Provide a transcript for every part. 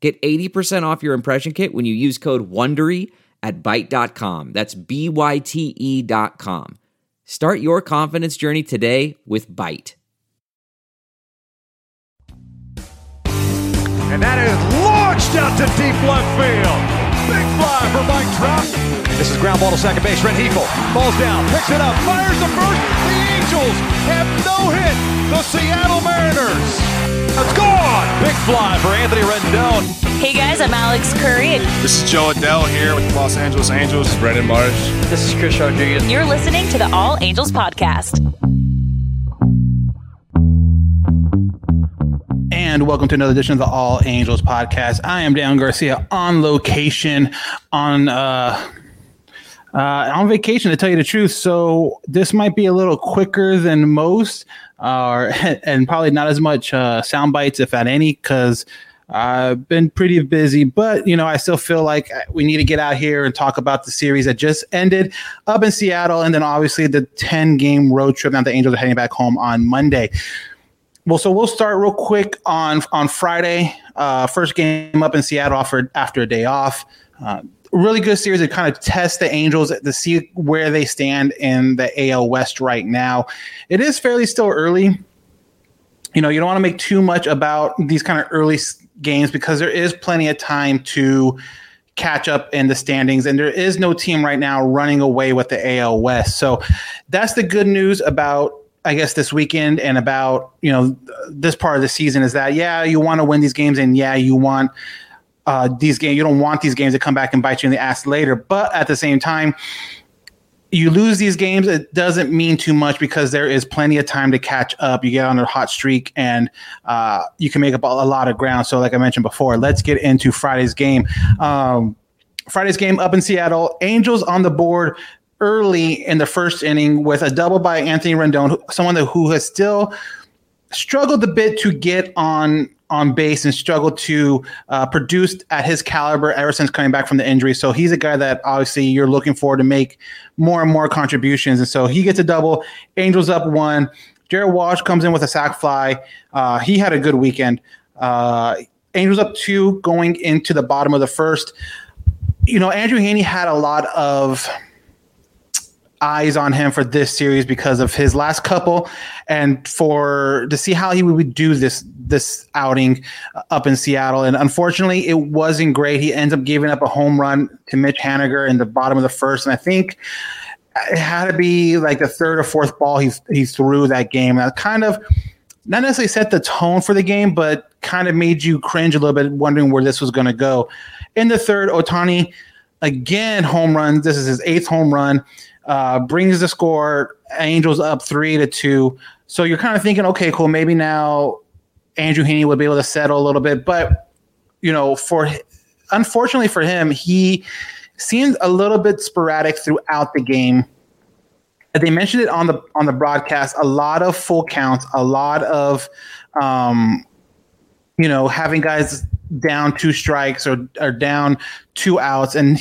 Get 80% off your impression kit when you use code WONDERY at Byte.com. That's B-Y-T-E dot com. Start your confidence journey today with Byte. And that is launched out to deep left field. Big fly for Mike Trout. This is ground ball to second base. Red Heagle falls down, picks it up, fires the first. The Angels have no hit. The Seattle Mariners. It's gone. Big fly for Anthony Rendon. Hey guys, I'm Alex Curry. This is Jo Adell here with the Los Angeles Angels. Brandon Marsh. This is Chris Rodriguez. You're listening to the All Angels Podcast. And welcome to another edition of the All Angels Podcast. I am Dan Garcia on location on uh, uh, on vacation to tell you the truth. So this might be a little quicker than most, uh, and probably not as much uh, sound bites, if at any, because I've been pretty busy. But you know, I still feel like we need to get out here and talk about the series that just ended up in Seattle, and then obviously the ten game road trip. Now the Angels are heading back home on Monday. Well, so we'll start real quick on on Friday. Uh, first game up in Seattle offered after a day off. Uh, really good series to kind of test the Angels to see where they stand in the AL West right now. It is fairly still early. You know, you don't want to make too much about these kind of early games because there is plenty of time to catch up in the standings, and there is no team right now running away with the AL West. So that's the good news about I guess this weekend and about you know this part of the season is that yeah you want to win these games and yeah you want uh, these games you don't want these games to come back and bite you in the ass later but at the same time you lose these games it doesn't mean too much because there is plenty of time to catch up you get on a hot streak and uh, you can make up a lot of ground so like i mentioned before let's get into friday's game um, Friday's game up in Seattle. Angels on the board early in the first inning with a double by Anthony Rendon, someone that, who has still struggled a bit to get on on base and struggled to uh, produce at his caliber ever since coming back from the injury. So he's a guy that obviously you're looking for to make more and more contributions. And so he gets a double. Angels up one. Jared Walsh comes in with a sac fly. Uh, he had a good weekend. Uh, Angels up two going into the bottom of the first. You know, Andrew Heaney had a lot of eyes on him for this series because of his last couple and for to see how he would do this this outing uh, up in Seattle. And unfortunately it wasn't great. He ends up giving up a home run to Mitch Haniger in the bottom of the first. And I think it had to be like the third or fourth ball he he threw that game. That kind of not necessarily set the tone for the game but kind of made you cringe a little bit wondering where this was going to go. In the third Ohtani again home runs this is his eighth home run uh, brings the score. Angels up three to two. So you're kind of thinking, okay, cool. Maybe now Andrew Heaney would be able to settle a little bit, but you know, for unfortunately for him, he seemed a little bit sporadic throughout the game. They mentioned it on the on the broadcast. A lot of full counts, a lot of, um, you know, having guys down two strikes or or down two outs, and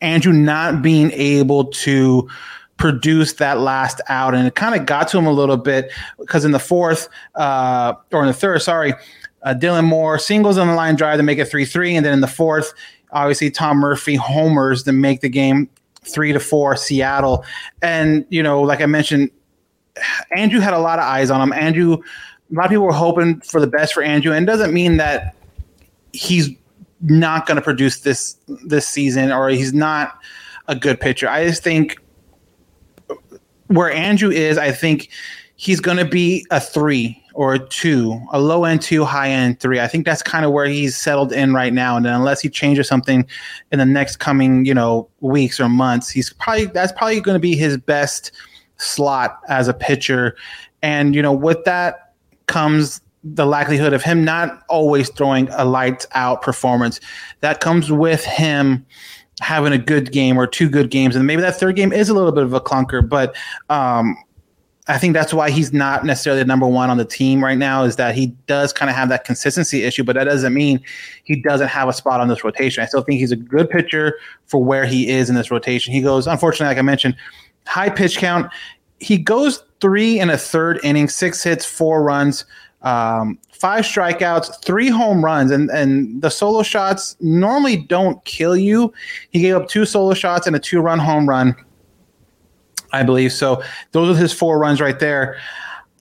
Andrew not being able to produce that last out, and it kind of got to him a little bit because in the fourth uh, or in the third, sorry, uh, Dylan Moore singles on the line drive to make it three three, and then in the fourth, obviously Tom Murphy homers to make the game three to four Seattle, and you know, like I mentioned, Andrew had a lot of eyes on him. Andrew, a lot of people were hoping for the best for Andrew, and it doesn't mean that he's not going to produce this this season or he's not a good pitcher. I just think where Andrew is, I think he's going to be a three or a two, a low end two, high end three. I think that's kind of where he's settled in right now. And unless he changes something in the next coming, you know, weeks or months, he's probably that's probably going to be his best slot as a pitcher. And you know, with that comes the likelihood of him not always throwing a lights out performance. That comes with him having a good game or two good games, and maybe that third game is a little bit of a clunker. But um, I think that's why he's not necessarily the number one on the team right now. Is that he does kind of have that consistency issue, but that doesn't mean he doesn't have a spot on this rotation. I still think he's a good pitcher for where he is in this rotation. He goes, unfortunately, like I mentioned, high pitch count. He goes three and a third inning, six hits, four runs um, five strikeouts, three home runs, and and the solo shots normally don't kill you. He gave up two solo shots and a two run home run, I believe. So those are his four runs right there.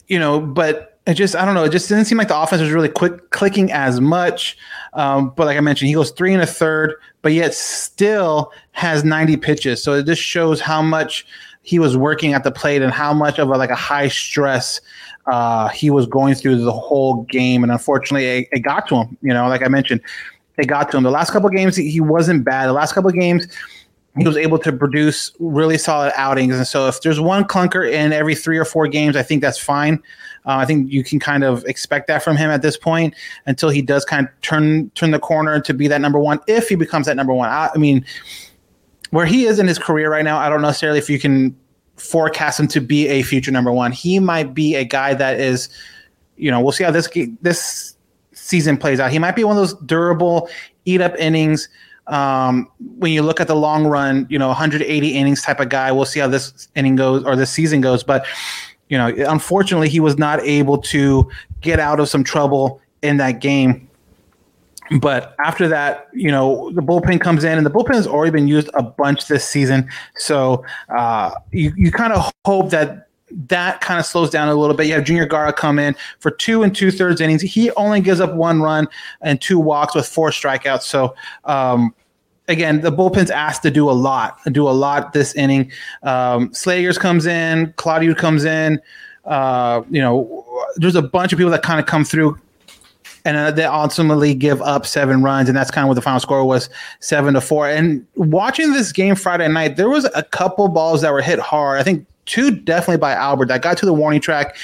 You know, but it just I don't know. It just didn't seem like the offense was really quick clicking as much. Um, but like I mentioned, he goes three and a third, but yet still has 90 pitches. So it just shows how much he was working at the plate and how much of a like a high stress uh, he was going through the whole game, and unfortunately, it, it, got to him. You know, like I mentioned, it got to him. The last couple games, he wasn't bad. The last couple games, he was able to produce really solid outings. And so, if there's one clunker in every three or four games, I think that's fine. Uh, I think you can kind of expect that from him at this point until he does kind of turn turn the corner to be that number one. If he becomes that number one, I, I mean, where he is in his career right now, I don't necessarily if you can forecast him to be a future number one. He might be a guy that is, you know, we'll see how this this season plays out. He might be one of those durable eat up innings. Um, when you look at the long run, you know, 180 innings type of guy. We'll see how this inning goes or this season goes. But you know, unfortunately, he was not able to get out of some trouble in that game. But after that, you know, the bullpen comes in, and the bullpen has already been used a bunch this season. So uh, you you kind of hope that that kind of slows down a little bit. You have Junior Guerra come in for two and two thirds innings. He only gives up one run and two walks with four strikeouts. So. Um, again, the bullpen's asked to do a lot, do a lot this inning. Um, Slegers comes in, Claudio comes in. Uh, you know, there's a bunch of people that kind of come through and uh, they ultimately give up seven runs, and that's kind of what the final score was, seven to four. And watching this game Friday night, there was a couple balls that were hit hard. I think two definitely by Albert that got to the warning track,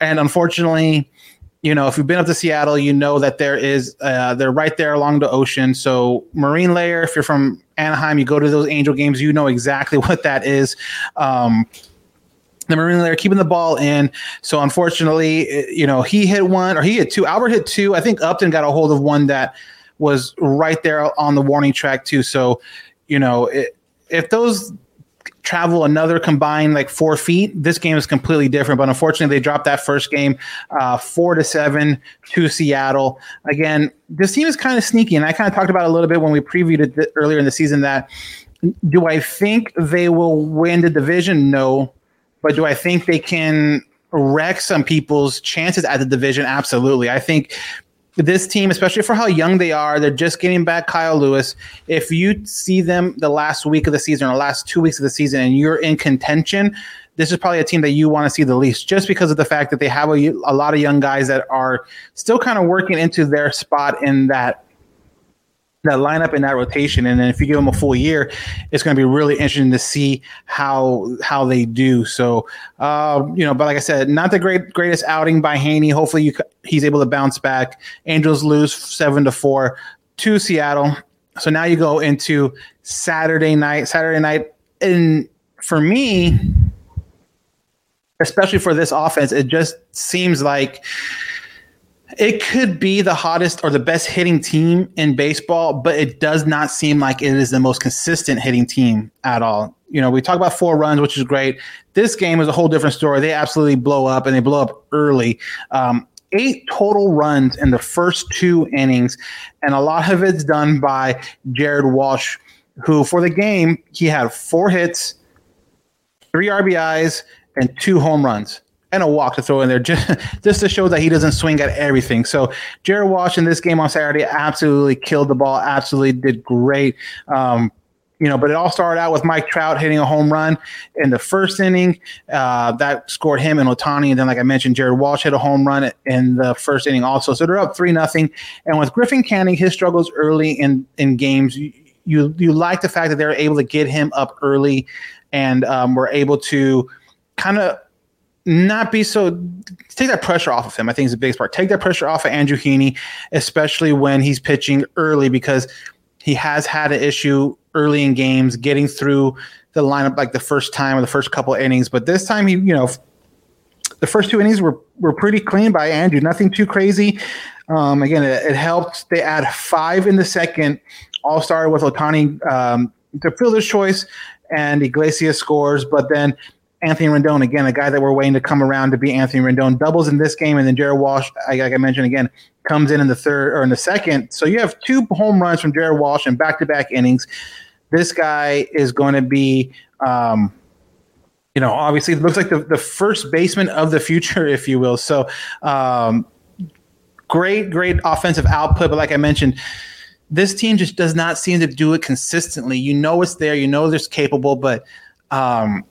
and unfortunately, you know, if you've been up to Seattle, you know that there is uh, they're right there along the ocean. So marine layer, if you're from Anaheim, you go to those Angel games, you know exactly what that is. Um, the Marine layer keeping the ball in. So unfortunately, you know, he hit one or he hit two. Albert hit two. I think Upton got a hold of one that was right there on the warning track too. So, you know, it, if those travel another combined like four feet, this game is completely different. But unfortunately, they dropped that first game uh, four to seven to Seattle. Again, this team is kind of sneaky, and I kind of talked about a little bit when we previewed it earlier in the season. That do I think they will win the division? No but do I think they can wreck some people's chances at the division? Absolutely. I think this team, especially for how young they are, they're just getting back Kyle Lewis. If you see them the last week of the season or the last two weeks of the season and you're in contention, this is probably a team that you want to see the least just because of the fact that they have a, a lot of young guys that are still kind of working into their spot in that that lineup in that rotation. And then if you give them a full year, it's going to be really interesting to see how how they do. So, uh, you know, but like I said, not the great greatest outing by Heaney. Hopefully, you, he's able to bounce back. Angels lose seven to four to Seattle. So now you go into Saturday night. Saturday night, and for me, especially for this offense, it just seems like it could be the hottest or the best hitting team in baseball, but it does not seem like it is the most consistent hitting team at all. You know, we talk about four runs, which is great. This game is a whole different story. They absolutely blow up and they blow up early. Um, eight total runs in the first two innings, and a lot of it's done by Jared Walsh, who for the game, he had four hits, three RBIs, and two home runs and a walk to throw in there just, just to show that he doesn't swing at everything. So Jared Walsh in this game on Saturday absolutely killed the ball, absolutely did great. Um, you know, but it all started out with Mike Trout hitting a home run in the first inning. Uh, that scored him and Ohtani. And then, like I mentioned, Jared Walsh hit a home run in the first inning also. So they're up 3 nothing. And with Griffin Canning, his struggles early in, in games, you, you, you like the fact that they're able to get him up early and um, were able to kind of not be so take that pressure off of him. I think is the biggest part. Take that pressure off of Andrew Heaney, especially when he's pitching early because he has had an issue early in games getting through the lineup like the first time or the first couple innings. But this time he, you know, the first two innings were were pretty clean by Andrew. Nothing too crazy. Um, again, it, it, helped. They add five in the second. All started with Ohtani, um, fielder's choice, and Iglesias scores. But then Anthony Rendon, again, a guy that we're waiting to come around to be Anthony Rendon, doubles in this game, and then Jared Walsh, like I mentioned again, comes in in the third or in the second. So you have two home runs from Jared Walsh in back-to-back innings. This guy is going to be, um, you know, obviously looks like the, the first baseman of the future, if you will. So um, great, great offensive output, but like I mentioned this team just does not seem to do it consistently. You know it's there, you know there's capable, but um,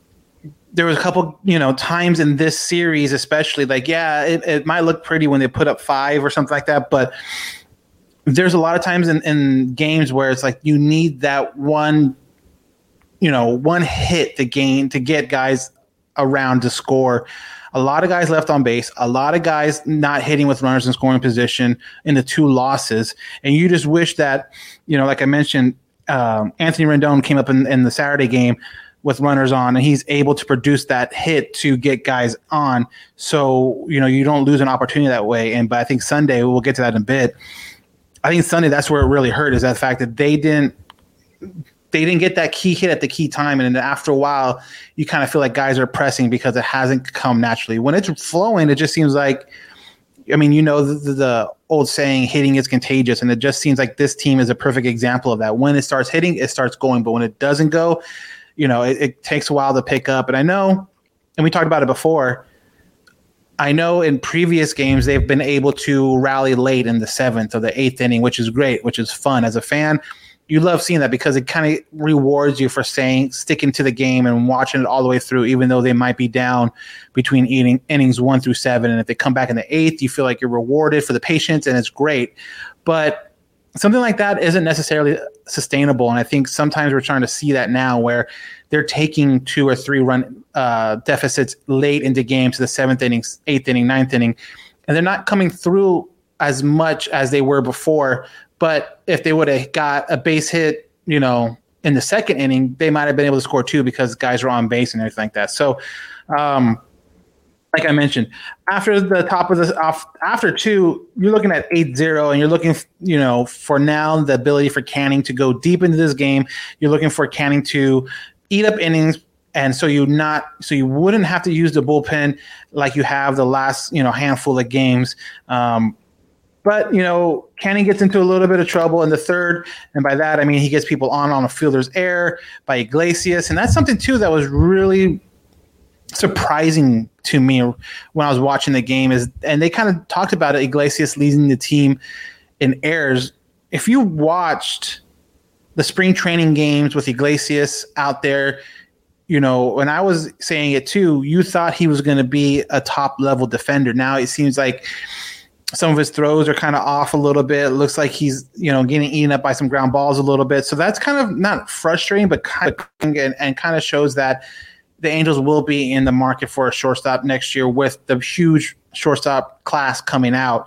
there was a couple, you know, times in this series, especially like, yeah, it, it, might look pretty when they put up five or something like that, but there's a lot of times in, in games where it's like you need that one, you know, one hit to gain to get guys around to score. A lot of guys left on base, a lot of guys not hitting with runners in scoring position in the two losses, and you just wish that, you know, like I mentioned, um, Anthony Rendon came up in, in the Saturday game with runners on and he's able to produce that hit to get guys on. So, you know, you don't lose an opportunity that way. And but I think Sunday, we'll get to that in a bit. I think Sunday that's where it really hurt is that fact that they didn't they didn't get that key hit at the key time. And then after a while, you kind of feel like guys are pressing because it hasn't come naturally. When it's flowing, it just seems like I mean, you know the, the, old saying, hitting is contagious. And it just seems like this team is a perfect example of that. When it starts hitting, it starts going. But when it doesn't go, you know, it, it takes a while to pick up. And I know, and we talked about it before. I know in previous games they've been able to rally late in the seventh or the eighth inning, which is great, which is fun. As a fan, you love seeing that because it kind of rewards you for staying, sticking to the game and watching it all the way through, even though they might be down between eating, innings one through seven. And if they come back in the eighth, you feel like you're rewarded for the patience and it's great. But something like that isn't necessarily sustainable. And I think sometimes we're trying to see that now where they're taking two or three run uh, deficits late into games, the seventh inning, eighth inning, ninth inning, and they're not coming through as much as they were before. But if they would have got a base hit, you know, in the second inning, they might have been able to score two because guys are on base and everything like that. So, um, like I mentioned, after the top of the off after two, you're looking at 8-0 and you're looking, you know, for now the ability for Canning to go deep into this game. You're looking for Canning to eat up innings and so you not so you wouldn't have to use the bullpen like you have the last, you know, handful of games. Um, but you know, Canning gets into a little bit of trouble in the third, and by that I mean he gets people on on a fielder's error by Iglesias, and that's something too that was really surprising to me when I was watching the game is, and they kind of talked about it. Iglesias leading the team in errors. If you watched the spring training games with Iglesias out there, you know, when I was saying it too, you thought he was going to be a top level defender. Now it seems like some of his throws are kind of off a little bit. It looks like he's, you know, getting eaten up by some ground balls a little bit. So that's kind of not frustrating, but kind of and, and kind of shows that the Angels will be in the market for a shortstop next year with the huge shortstop class coming out.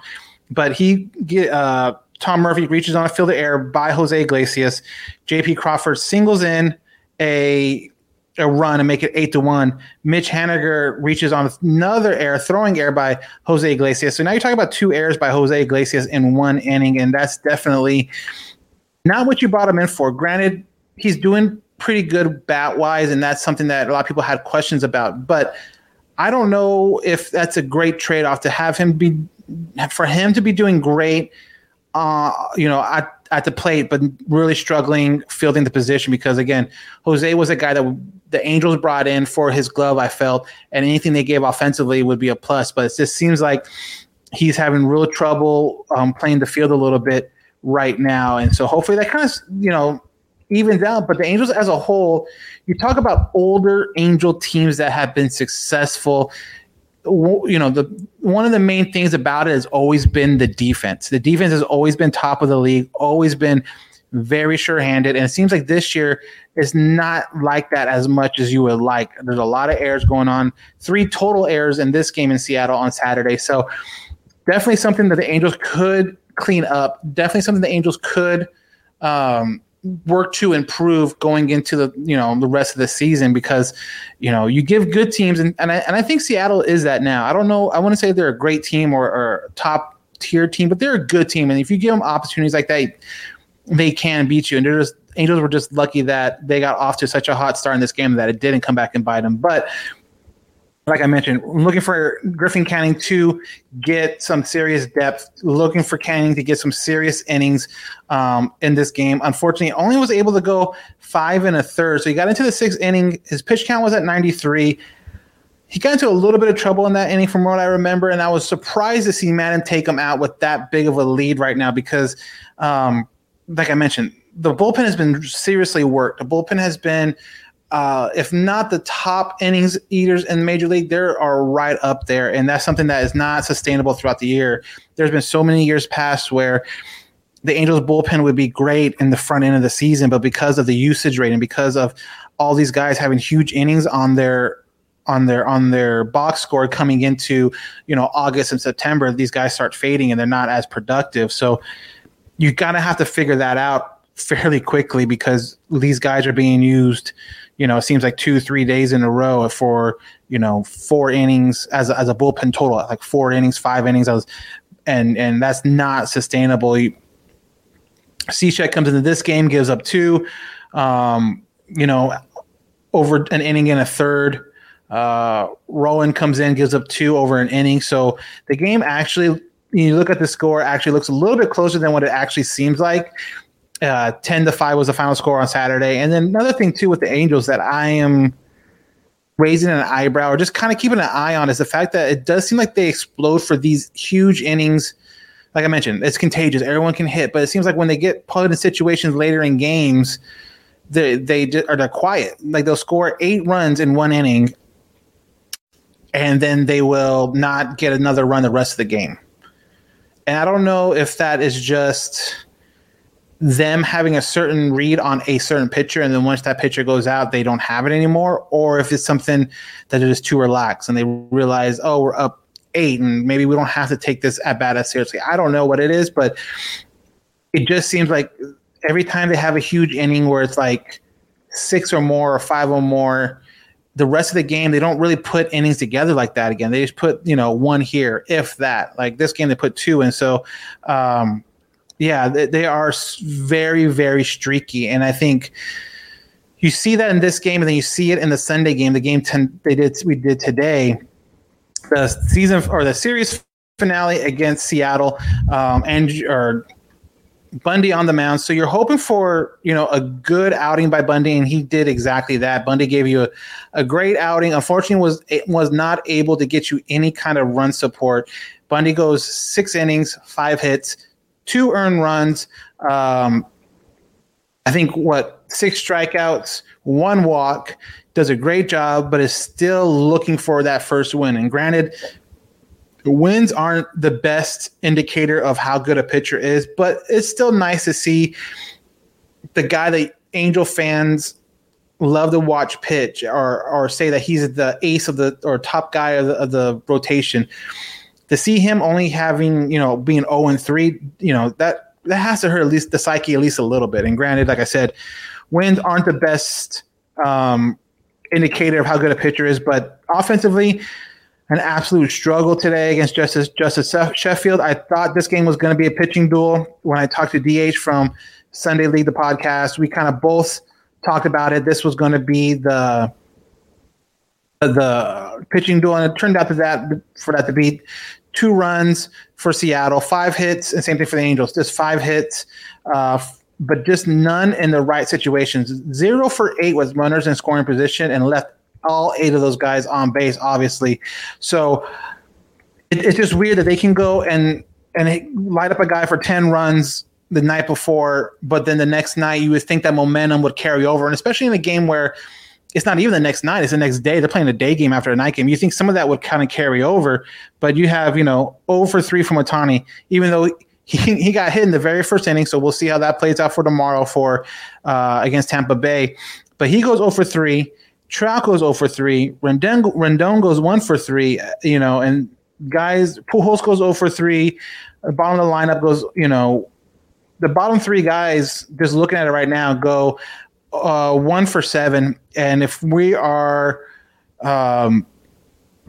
But he, uh, Tom Murphy reaches on a field of air by Jose Iglesias. J.P. Crawford singles in a a run and make it eight to one. Mitch Haniger reaches on another air, throwing air by Jose Iglesias. So now you're talking about two airs by Jose Iglesias in one inning, and that's definitely not what you brought him in for. Granted, he's doing pretty good bat wise, and that's something that a lot of people had questions about. But I don't know if that's a great trade off to have him be for him to be doing great, uh, you know, at, at the plate, but really struggling fielding the position because again, Jose was a guy that the Angels brought in for his glove. I felt, and anything they gave offensively would be a plus. But it just seems like he's having real trouble um, playing the field a little bit right now, and so hopefully that kind of you know evens out. But the Angels as a whole, you talk about older Angel teams that have been successful. You know, the one of the main things about it has always been the defense. The defense has always been top of the league, always been very sure-handed, and it seems like this year is not like that as much as you would like. There's a lot of errors going on. Three total errors in this game in Seattle on Saturday. So definitely something that the Angels could clean up. Definitely something the Angels could um, work to improve going into the you know the rest of the season because you know you give good teams and and I, and I think Seattle is that now. I don't know. I want to say they're a great team or, or top tier team, but they're a good team. And if you give them opportunities like that, they can beat you. And they're just Angels were just lucky that they got off to such a hot start in this game that it didn't come back and bite them. But like I mentioned, I'm looking for Griffin Canning to get some serious depth, looking for Canning to get some serious innings um, in this game. Unfortunately, only was able to go five and a third. So he got into the sixth inning. His pitch count was at 93. He got into a little bit of trouble in that inning from what I remember. And I was surprised to see Maddon take him out with that big of a lead right now because, um, like I mentioned, the bullpen has been seriously worked. The bullpen has been uh, if not the top innings eaters in major league, they are right up there, and that's something that is not sustainable throughout the year. There's been so many years past where the Angels bullpen would be great in the front end of the season, but because of the usage rate and because of all these guys having huge innings on their on their on their box score coming into you know August and September, these guys start fading and they're not as productive. So you gotta have to figure that out fairly quickly because these guys are being used you know, it seems like two, three days in a row for, you know, four innings as as a bullpen total, like four innings, five innings. I was, and, and that's not sustainable. Cishek comes into this game, gives up two, um, you know, over an inning and a third. Uh, Rowan comes in, gives up two over an inning. So the game actually, you look at the score, actually looks a little bit closer than what it actually seems like uh, 10 to 5 was the final score on Saturday. And then another thing, too, with the Angels that I am raising an eyebrow or just kind of keeping an eye on is the fact that it does seem like they explode for these huge innings. Like I mentioned, it's contagious. Everyone can hit, but it seems like when they get put in situations later in games, they they are they're quiet. Like they'll score eight runs in one inning, and then they will not get another run the rest of the game. And I don't know if that is just them having a certain read on a certain pitcher, and then once that pitcher goes out, they don't have it anymore, or if it's something that is too relaxed and they realize, oh, we're up eight, and maybe we don't have to take this at bat as seriously. I don't know what it is, but it just seems like every time they have a huge inning where it's like six or more or five or more, the rest of the game they don't really put innings together like that again. They just put you know one here, if that. Like this game, they put two, and so. Um, yeah, they, they are very, very streaky, and I think you see that in this game, and then you see it in the Sunday game, the game ten they did we did today, the season or the series finale against Seattle, um, and or Bundy on the mound. So you're hoping for you know a good outing by Bundy, and he did exactly that. Bundy gave you a, a great outing. Unfortunately, was was not able to get you any kind of run support. Bundy goes six innings, five hits, two earned runs. Um, I think what six strikeouts, one walk, does a great job, but is still looking for that first win. And granted, wins aren't the best indicator of how good a pitcher is, but it's still nice to see the guy that Angel fans love to watch pitch or or say that he's the ace of the or top guy of the, of the rotation to see him only having you know being 0 and 3 you know that that has to hurt at least the psyche at least a little bit. And granted like i said wins aren't the best um, indicator of how good a pitcher is but offensively an absolute struggle today against Justus Justus Sheffield. I thought this game was going to be a pitching duel. When i talked to dh from sunday league the podcast we kind of both talked about it. This was going to be the the pitching duel, and it turned out to that for that to be two runs for Seattle, five hits, and same thing for the Angels, just five hits, uh, but just none in the right situations. Zero for eight with runners in scoring position, and left all eight of those guys on base, obviously. So it, it's just weird that they can go and and light up a guy for ten runs the night before, but then the next night you would think that momentum would carry over, and especially in a game where it's not even the next night; it's the next day. They're playing a day game after a night game. You think some of that would kind of carry over, but you have you know over three from Ohtani, even though he he got hit in the very first inning, so we'll see how that plays out for tomorrow for uh, against Tampa Bay. But he goes 0 for three. Trout goes 0 for three. Rendon Rendon goes one for three. You know, and guys, Pujols goes 0 for three. The bottom of the lineup goes, you know, the bottom three guys, just looking at it right now, go uh, one for seven. And if we are um,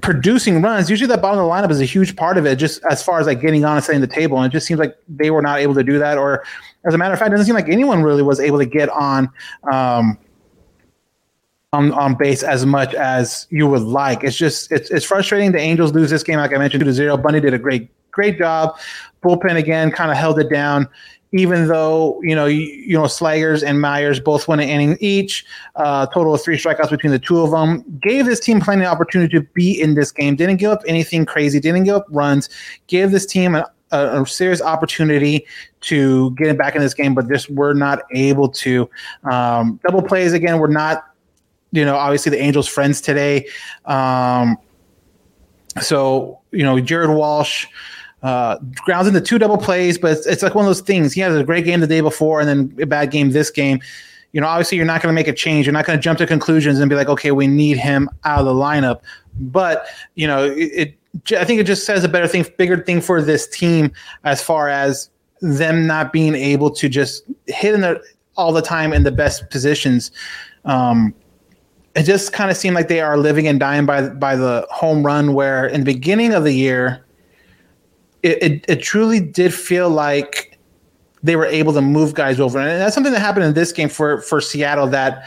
producing runs, usually that bottom of the lineup is a huge part of it, just as far as like getting on and setting the table. And it just seems like they were not able to do that. Or as a matter of fact, it doesn't seem like anyone really was able to get on. Um, on, on base as much as you would like. It's just it's it's frustrating. The Angels lose this game, like I mentioned, two to zero. Bundy did a great great job. Bullpen again kind of held it down even though you know you, you know Slegers and Myers both went an inning each, uh, total of three strikeouts between the two of them, gave this team plenty of opportunity to be in this game. Didn't give up anything crazy. Didn't give up runs. Gave this team a, a, a serious opportunity to get back in this game, but just were not able to. Um, double plays again. We're not. You know, obviously the Angels' friends today. Um, so you know, Jared Walsh uh, grounds into two double plays, but it's, it's, like one of those things. He had a great game the day before and then a bad game this game. You know, obviously, you're not going to make a change. You're not going to jump to conclusions and be like, okay, we need him out of the lineup. But you know, it, it I think it just says a better thing, bigger thing for this team as far as them not being able to just hit in the all the time in the best positions. Um, it just kind of seemed like they are living and dying by by the home run. Where in the beginning of the year, it, it, it truly did feel like they were able to move guys over, and that's something that happened in this game for for Seattle that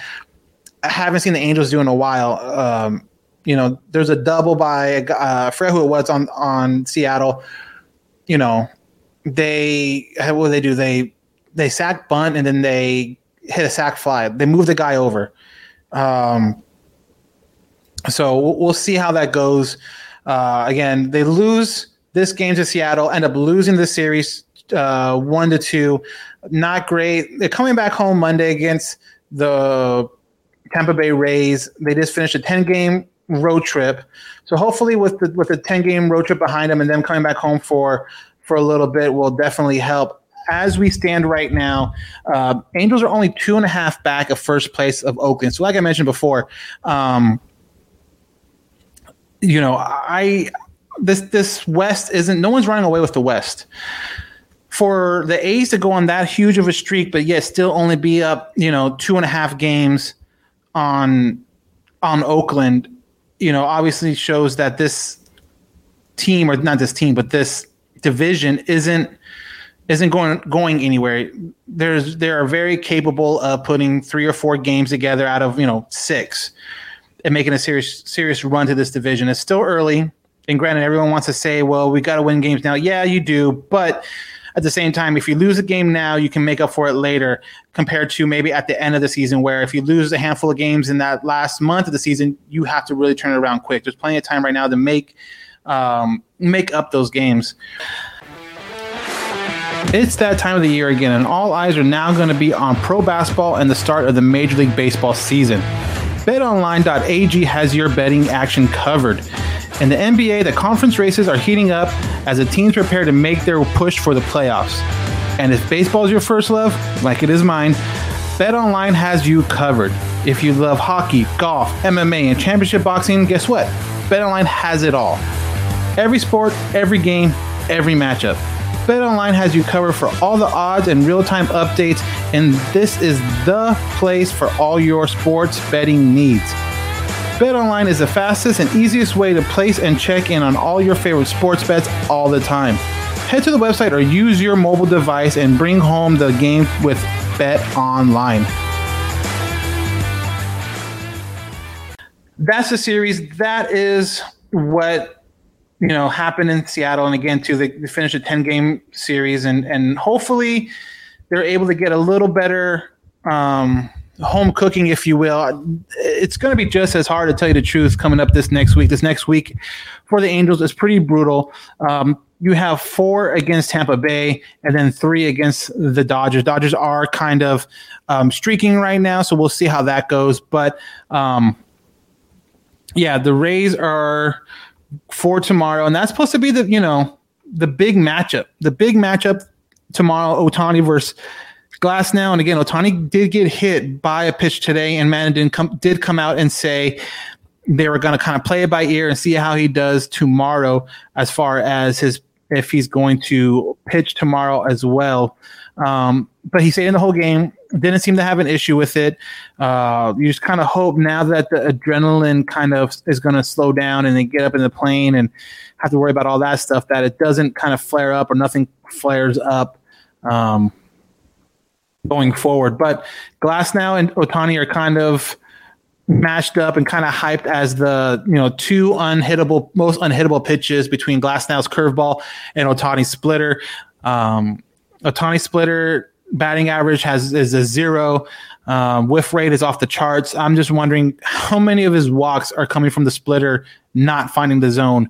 I haven't seen the Angels do in a while. Um, you know, there's a double by uh, who it was on on Seattle. You know, they what do they do? They they sack bunt and then they hit a sack fly. They move the guy over. Um, so we'll see how that goes. Uh, again, they lose this game to Seattle, end up losing the series uh, one to two. Not great. They're coming back home Monday against the Tampa Bay Rays. They just finished a ten game road trip, so hopefully with the with the ten game road trip behind them and them coming back home for for a little bit will definitely help. As we stand right now, uh, Angels are only two and a half back of first place of Oakland. So, like I mentioned before, um, you know, I this this West isn't. No one's running away with the West. For the A's to go on that huge of a streak, but yet still only be up, you know, two and a half games on on Oakland, you know, obviously shows that this team, or not this team, but this division isn't isn't going going anywhere. There's they are very capable of putting three or four games together out of you know six and making a serious serious run to this division. It's still early. And granted, everyone wants to say, well, we got to win games now. Yeah, you do. But at the same time, if you lose a game now, you can make up for it later compared to maybe at the end of the season, where if you lose a handful of games in that last month of the season, you have to really turn it around quick. There's plenty of time right now to make um, make up those games. It's that time of the year again, and all eyes are now going to be on pro basketball and the start of the Major League Baseball season. BetOnline.ag has your betting action covered. In the NBA, the conference races are heating up as the teams prepare to make their push for the playoffs. And if baseball is your first love, like it is mine, BetOnline has you covered. If you love hockey, golf, MMA, and championship boxing, guess what? BetOnline has it all. Every sport, every game, every matchup. BetOnline has you covered for all the odds and real-time updates, and this is the place for all your sports betting needs. BetOnline is the fastest and easiest way to place and check in on all your favorite sports bets all the time. Head to the website or use your mobile device and bring home the game with BetOnline. That's the series. That is what you know happened in Seattle, and again, too, they, finished a ten game series, and and hopefully they're able to get a little better. Um, home cooking, if you will. It's going to be just as hard to tell you the truth coming up this next week. This next week for the Angels is pretty brutal. Um, you have four against Tampa Bay and then three against the Dodgers. Dodgers are kind of um, streaking right now, so we'll see how that goes. But um, yeah, the Rays are for tomorrow, and that's supposed to be the you know the big matchup. The big matchup tomorrow. Ohtani versus Glasnow, and again, Ohtani did get hit by a pitch today, and did come did come out and say they were going to kind of play it by ear and see how he does tomorrow, as far as his if he's going to pitch tomorrow as well. Um, but he stayed in the whole game. Didn't seem to have an issue with it. Uh, you just kind of hope now that the adrenaline kind of is going to slow down and they get up in the plane and have to worry about all that stuff that it doesn't kind of flare up or nothing flares up. Um, going forward. But Glasnow and Ohtani are kind of matched up and kind of hyped as the you know two unhittable most unhittable pitches between Glasnow's curveball and Ohtani's splitter. Um, Ohtani splitter batting average has is a zero. Um, whiff rate is off the charts. I'm just wondering how many of his walks are coming from the splitter not finding the zone.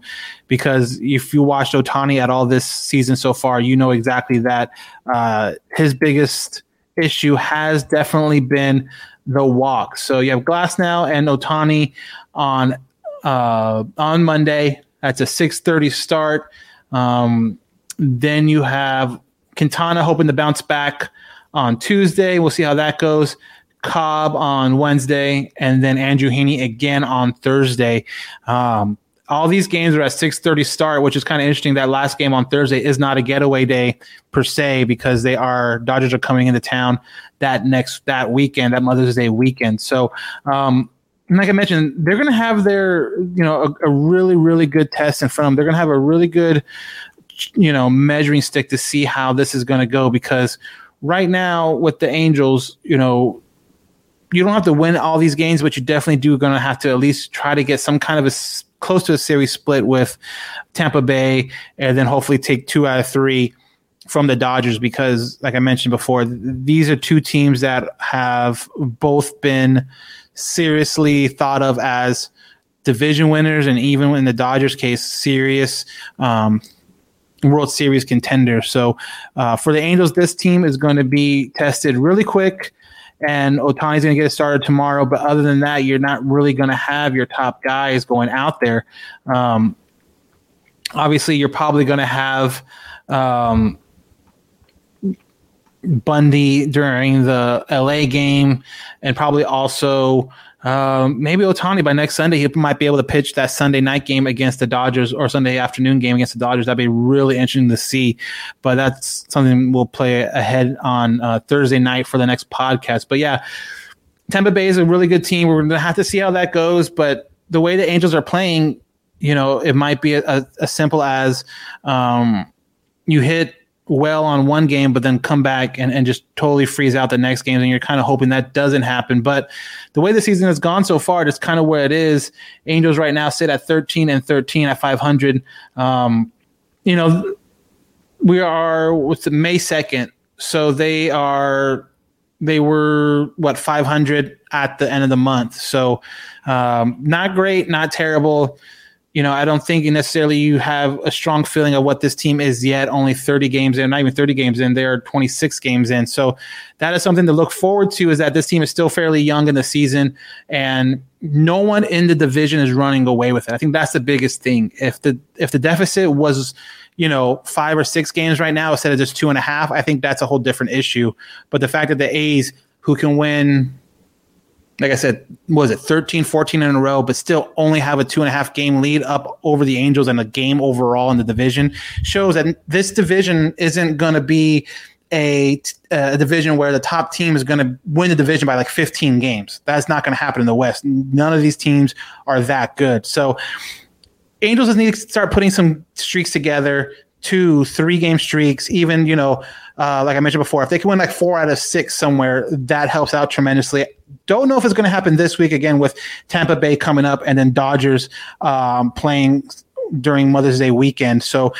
Because if you watched Ohtani at all this season so far, you know exactly that uh, his biggest issue has definitely been the walk. So you have Glasnow and Ohtani on uh, on Monday. That's a 6:30 start. Um, then you have Quintana hoping to bounce back on Tuesday. We'll see how that goes. Cobb on Wednesday, and then Andrew Heaney again on Thursday. Um, all these games are at 6:30 start, which is kind of interesting. That last game on Thursday is not a getaway day per se because they are Dodgers are coming into town that next that weekend, that Mother's Day weekend. So, um, like I mentioned, they're going to have their you know a, a, really really good test in front of them. They're going to have a really good you know measuring stick to see how this is going to go because right now with the Angels, you know. You don't have to win all these games, but you definitely do going to have to at least try to get some kind of a close to a series split with Tampa Bay, and then hopefully take two out of three from the Dodgers because, like I mentioned before, these are two teams that have both been seriously thought of as division winners, and even in the Dodgers' case, serious. Um, World Series contenders. So uh, for the Angels, this team is going to be tested really quick and Ohtani's going to get it started tomorrow. But other than that, you're not really going to have your top guys going out there. Um, obviously, you're probably going to have um, Bundy during the LA game, and probably also um, maybe Ohtani by next Sunday, he might be able to pitch that Sunday night game against the Dodgers or Sunday afternoon game against the Dodgers. That'd be really interesting to see. But that's something we'll play ahead on uh, Thursday night for the next podcast. But yeah, Tampa Bay is a really good team. We're going to have to see how that goes. But the way the Angels are playing, you know, it might be as simple as um, you hit well on one game, but then come back and, and just totally freeze out the next game. And you're kind of hoping that doesn't happen. But the way the season has gone so far, it's kind of where it is. Angels right now sit at 13 and 13 at 500. Um, you know, we are with May 2nd. So they are, they were what, 500 at the end of the month. So um, not great, not terrible you know, I don't think necessarily you have a strong feeling of what this team is yet. Only 30 games in, not even 30 games in, they're 26 games in. So that is something to look forward to is that this team is still fairly young in the season and no one in the division is running away with it. I think that's the biggest thing. If the if the deficit was, you know, five or six games right now instead of just two and a half, I think that's a whole different issue. But the fact that the A's who can win like I said, was it 13, 14 in a row, but still only have a two and a half game lead up over the Angels and a game overall in the division shows that this division isn't going to be a, a, division where the top team is going to win the division by like 15 games. That's not going to happen in the West. None of these teams are that good. So Angels just need to start putting some streaks together, two, three game streaks, even, you know, uh, like I mentioned before, if they can win like four out of six somewhere, that helps out tremendously. Don't know if it's going to happen this week again with Tampa Bay coming up and then Dodgers um, playing during Mother's Day weekend. So,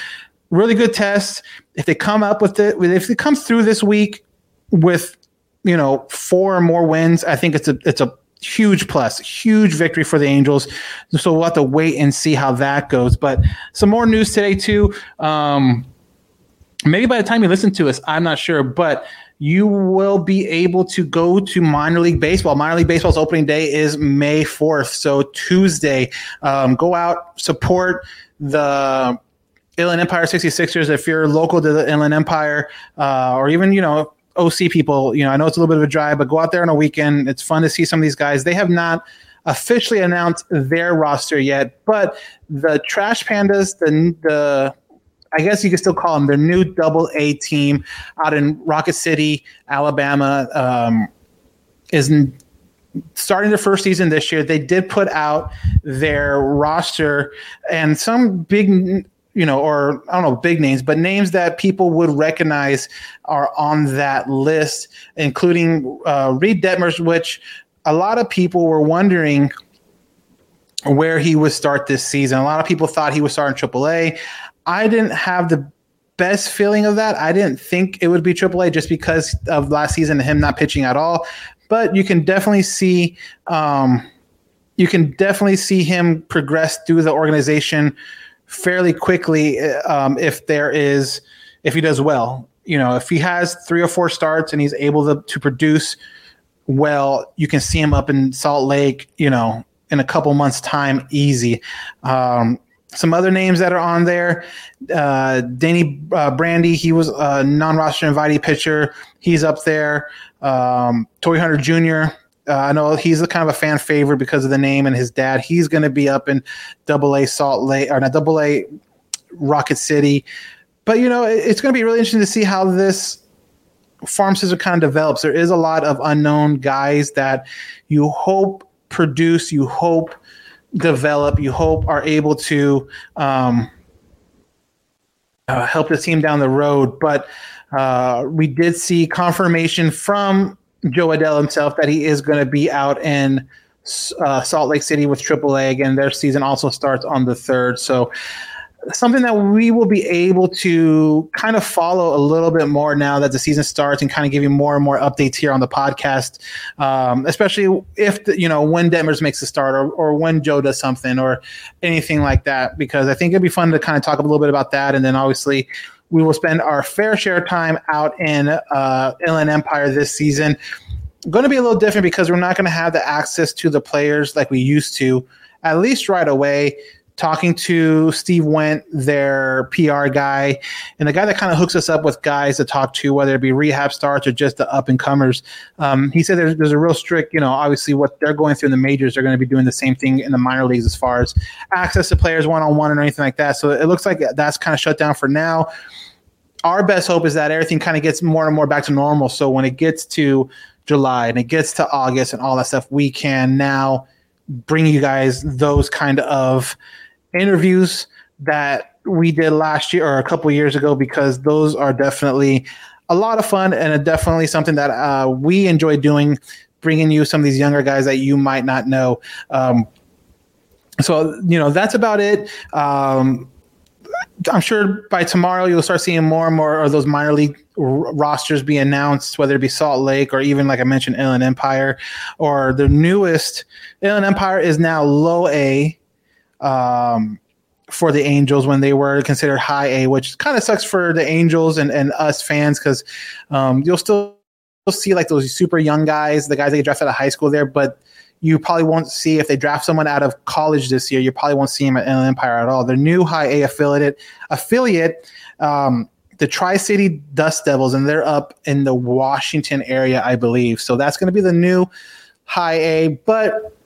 really good test. If they come up with it, if they come through this week with you know four or more wins, I think it's a it's a huge plus, huge victory for the Angels. So we'll have to wait and see how that goes. But some more news today too. Um, maybe by the time you listen to us, I'm not sure, but you will be able to go to minor league baseball. Minor league baseball's opening day is May 4th, so Tuesday. Um, go out, support the Inland Empire 66ers, if you're local to the Inland Empire, uh, or even, you know, OC people, you know, I know it's a little bit of a drive, but go out there on a weekend. It's fun to see some of these guys. They have not officially announced their roster yet, but the Trash Pandas, the the I guess you could still call them their new Double A team out in Rocket City, Alabama, um, is starting their first season this year. They did put out their roster and some big you know, or I don't know, big names, but names that people would recognize are on that list, including uh, Reid Detmers, which a lot of people were wondering where he would start this season. A lot of people thought he would start in AAA. I didn't have the best feeling of that. I didn't think it would be AAA just because of last season and him not pitching at all. But you can definitely see, um, you can definitely see him progress through the organization fairly quickly um, if there is if he does well. You know, if he has three or four starts and he's able to, to produce well, you can see him up in Salt Lake. You know, in a couple months' time, easy. Um, some other names that are on there, uh, Danny uh, Brandy, he was a non-roster invitee pitcher. He's up there. Um, Torii Hunter Jr., uh, I know he's a kind of a fan favorite because of the name and his dad. He's going to be up in Double A Salt Lake or not Double A Rocket City. But you know, it's going to be really interesting to see how this farm system kind of develops. There is a lot of unknown guys that you hope produce, you hope develop, you hope are able to um, uh, help the team down the road. But uh, we did see confirmation from Jo Adell himself that he is going to be out in uh, Salt Lake City with AAA again. And their season also starts on the third, so something that we will be able to kind of follow a little bit more now that the season starts and kind of give you more and more updates here on the podcast um, especially if the, you know when Detmers makes a start or, or when Jo does something or anything like that because i think it'd be fun to kind of talk a little bit about that and then obviously we will spend our fair share of time out in uh, Inland Empire this season. Going to be a little different because we're not going to have the access to the players like we used to, at least right away talking to Steve Went, their PR guy, and the guy that kind of hooks us up with guys to talk to, whether it be rehab starts or just the up and comers. Um, he said there's, there's a real strict, you know, obviously what they're going through in the majors, they're going to be doing the same thing in the minor leagues as far as access to players one on one or anything like that. So it looks like that's kind of shut down for now. Our best hope is that everything kind of gets more and more back to normal. So when it gets to July and it gets to August and all that stuff, we can now bring you guys those kind of interviews that we did last year or a couple years ago because those are definitely a lot of fun and definitely something that uh, we enjoy doing, bringing you some of these younger guys that you might not know. Um, so you know that's about it. Um, I'm sure by tomorrow you'll start seeing more and more of those minor league r- rosters be announced, whether it be Salt Lake or even like I mentioned, Inland Empire, or the newest Inland Empire is now low A um, for the Angels when they were considered high A, which kind of sucks for the Angels and, and us fans because um, you'll still you'll see like those super young guys, the guys that get drafted out of high school there, but you probably won't see if they draft someone out of college this year. You probably won't see him at Inland Empire at all. Their new high A affiliate affiliate. Um, the Tri City Dust Devils, and they're up in the Washington area, I believe. So that's going to be the new high A. But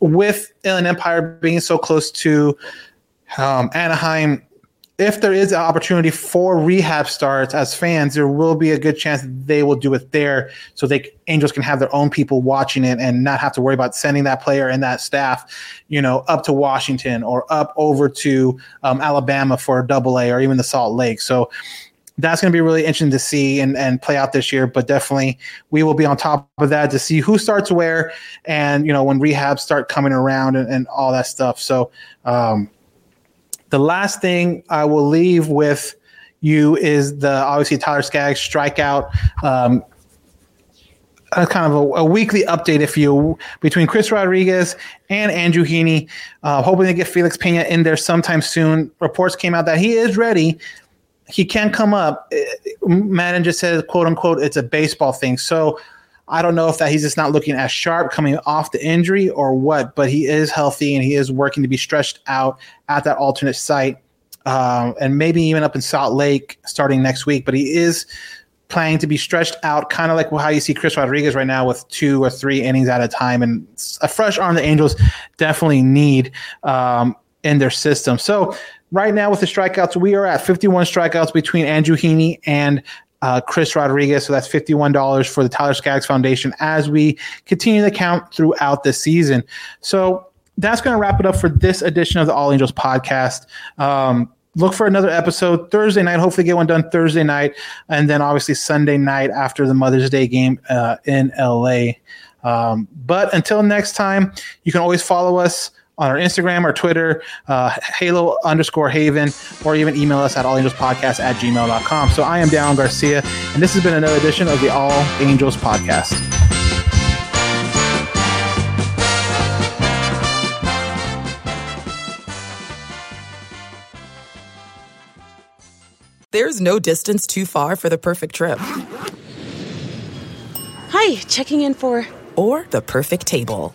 with Inland Empire being so close to um, Anaheim, if there is an opportunity for rehab starts as fans, there will be a good chance they will do it there, so they Angels can have their own people watching it and not have to worry about sending that player and that staff, you know, up to Washington or up over to um, Alabama for a Double A or even the Salt Lake. So that's going to be really interesting to see and, and play out this year. But definitely, we will be on top of that to see who starts where, and you know when rehabs start coming around and, and all that stuff. So, um, the last thing I will leave with you is the obviously Tyler Skaggs strikeout. Um, a kind of a, a, weekly update, if you between Chris Rodriguez and Andrew Heaney, uh, hoping to get Felix Pena in there sometime soon. Reports came out that he is ready, he can't come up. Maddon just says, quote unquote, it's a baseball thing. So I don't know if that he's just not looking as sharp coming off the injury or what, but he is healthy and he is working to be stretched out at that alternate site. um, and maybe even up in Salt Lake starting next week. But he is planning to be stretched out, kind of like how you see Chris Rodriguez right now with two or three innings at a time, and a fresh arm the Angels definitely need um, in their system. So right now with the strikeouts, we are at 51 strikeouts between Andrew Heaney and uh, Chris Rodriguez. So that's $51 for the Tyler Skaggs Foundation as we continue to count throughout the season. So that's going to wrap it up for this edition of the All Angels podcast. Um, look for another episode Thursday night. Hopefully, get one done Thursday night, and then obviously Sunday night after the Mother's Day game uh, in LA. Um, but until next time, you can always follow us on our Instagram or Twitter, uh, Halo underscore Haven, or even email us at allangelspodcast at gmail.com. So I am Dallin Garcia, and this has been another edition of the All Angels Podcast. There's no distance too far for the perfect trip. Hi, checking in for. Or the perfect table.